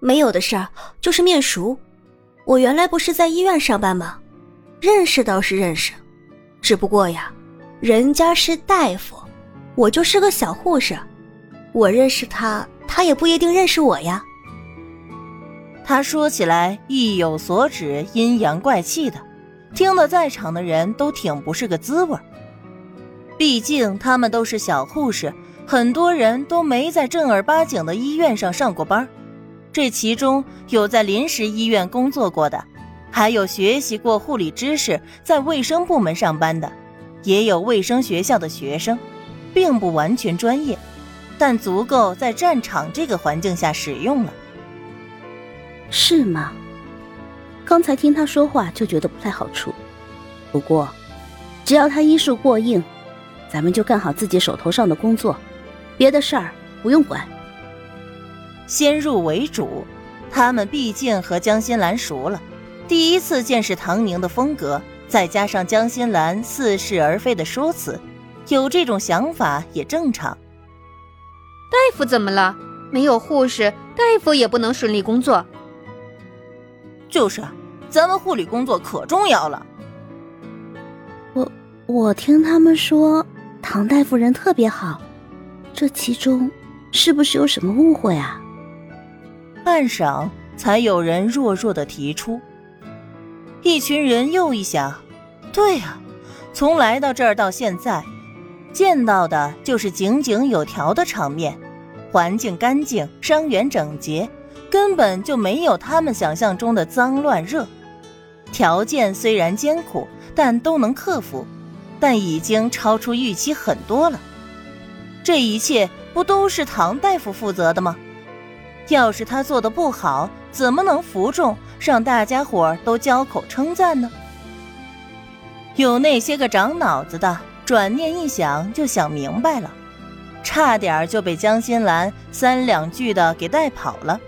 没有的事儿，就是面熟。我原来不是在医院上班吗？认识倒是认识，只不过呀，人家是大夫，我就是个小护士，我认识他，他也不一定认识我呀。他说起来意有所指，阴阳怪气的，听得在场的人都挺不是个滋味毕竟他们都是小护士，很多人都没在正儿八经的医院上上过班这其中有在临时医院工作过的，还有学习过护理知识在卫生部门上班的，也有卫生学校的学生，并不完全专业，但足够在战场这个环境下使用了。是吗？刚才听他说话就觉得不太好处，不过，只要他医术过硬，咱们就干好自己手头上的工作，别的事儿不用管。先入为主，他们毕竟和江心兰熟了，第一次见识唐宁的风格，再加上江心兰似是而非的说辞，有这种想法也正常。大夫怎么了？没有护士，大夫也不能顺利工作。就是，咱们护理工作可重要了。我我听他们说，唐大夫人特别好，这其中是不是有什么误会啊？半晌，才有人弱弱的提出。一群人又一想，对呀，从来到这儿到现在，见到的就是井井有条的场面，环境干净，伤员整洁，根本就没有他们想象中的脏乱热。条件虽然艰苦，但都能克服，但已经超出预期很多了。这一切不都是唐大夫负责的吗？要是他做的不好，怎么能服众，让大家伙都交口称赞呢？有那些个长脑子的，转念一想就想明白了，差点就被江心兰三两句的给带跑了。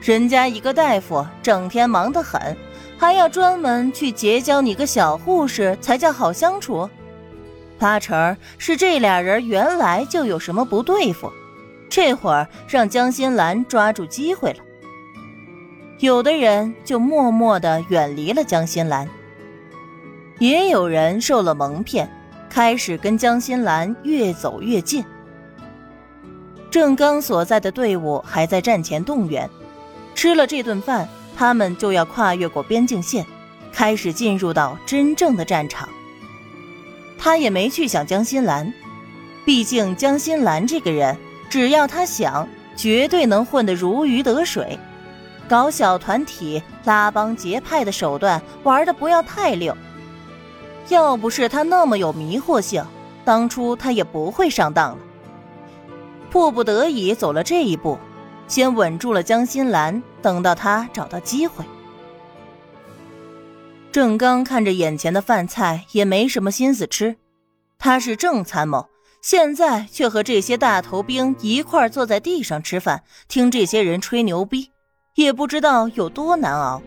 人家一个大夫，整天忙得很，还要专门去结交你个小护士才叫好相处？八成是这俩人原来就有什么不对付。这会儿让江心兰抓住机会了，有的人就默默的远离了江心兰，也有人受了蒙骗，开始跟江心兰越走越近。郑刚所在的队伍还在战前动员，吃了这顿饭，他们就要跨越过边境线，开始进入到真正的战场。他也没去想江心兰，毕竟江心兰这个人。只要他想，绝对能混得如鱼得水。搞小团体、拉帮结派的手段玩的不要太溜。要不是他那么有迷惑性，当初他也不会上当了。迫不得已走了这一步，先稳住了江心兰，等到他找到机会。郑刚看着眼前的饭菜，也没什么心思吃。他是正参谋。现在却和这些大头兵一块坐在地上吃饭，听这些人吹牛逼，也不知道有多难熬。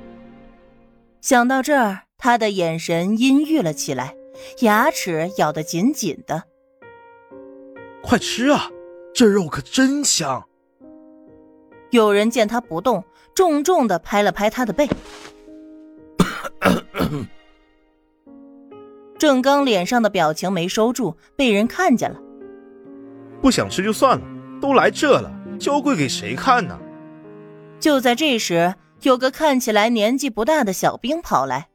想到这儿，他的眼神阴郁了起来，牙齿咬得紧紧的。快吃啊，这肉可真香！有人见他不动，重重的拍了拍他的背。郑刚脸上的表情没收住，被人看见了。不想吃就算了，都来这了，娇贵给谁看呢？就在这时，有个看起来年纪不大的小兵跑来。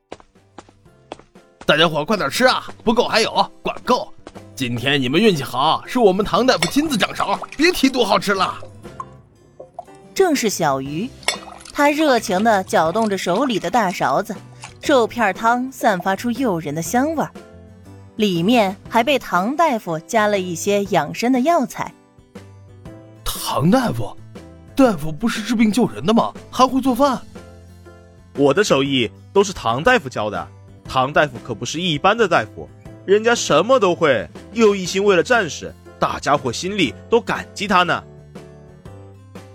大家伙快点吃啊，不够还有，管够！今天你们运气好，是我们唐大夫亲自掌勺，别提多好吃了。正是小鱼，他热情地搅动着手里的大勺子，肉片汤散发出诱人的香味儿。里面还被唐大夫加了一些养生的药材。唐大夫，大夫不是治病救人的吗？还会做饭？我的手艺都是唐大夫教的。唐大夫可不是一般的大夫，人家什么都会，又一心为了战士，大家伙心里都感激他呢。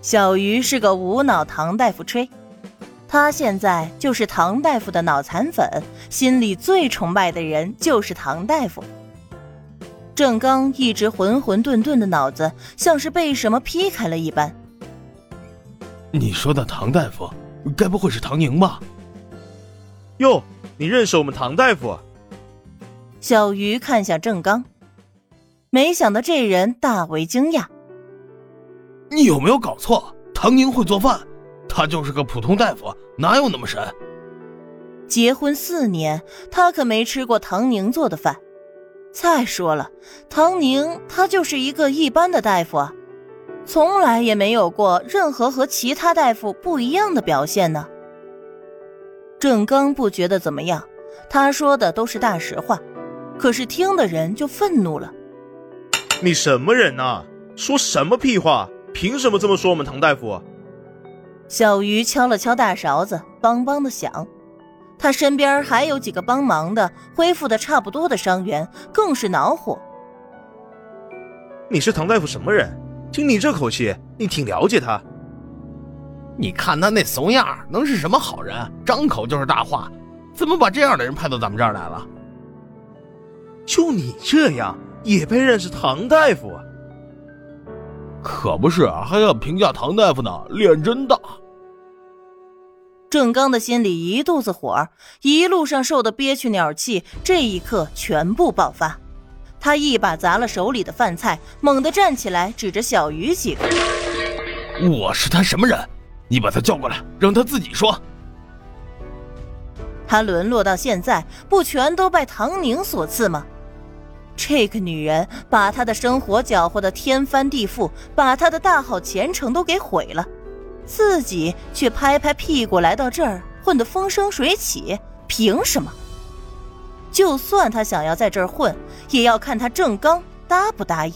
小鱼是个无脑唐大夫吹。他现在就是唐大夫的脑残粉，心里最崇拜的人就是唐大夫。郑刚一直浑浑沌沌的脑子，像是被什么劈开了一般。你说的唐大夫，该不会是唐宁吧？哟，你认识我们唐大夫？小鱼看向郑刚，没想到这人大为惊讶。你有没有搞错？唐宁会做饭，他就是个普通大夫，哪有那么神？结婚四年，他可没吃过唐宁做的饭。再说了，唐宁他就是一个一般的大夫啊。从来也没有过任何和其他大夫不一样的表现呢。郑刚不觉得怎么样，他说的都是大实话，可是听的人就愤怒了。你什么人呐？说什么屁话？凭什么这么说我们唐大夫？小鱼敲了敲大勺子，梆梆的响。他身边还有几个帮忙的，恢复的差不多的伤员，更是恼火。你是唐大夫什么人？听你这口气，你挺了解他。你看他那怂样，能是什么好人？张口就是大话，怎么把这样的人派到咱们这儿来了？就你这样，也配认识唐大夫？可不是，还要评价唐大夫呢，脸真大。郑刚的心里一肚子火，一路上受的憋屈鸟气，这一刻全部爆发。他一把砸了手里的饭菜，猛地站起来，指着小鱼几个：“我是他什么人？你把他叫过来，让他自己说。”他沦落到现在，不全都拜唐宁所赐吗？这个女人把他的生活搅和的天翻地覆，把他的大好前程都给毁了，自己却拍拍屁股来到这儿，混得风生水起，凭什么？就算他想要在这儿混，也要看他郑刚答不答应。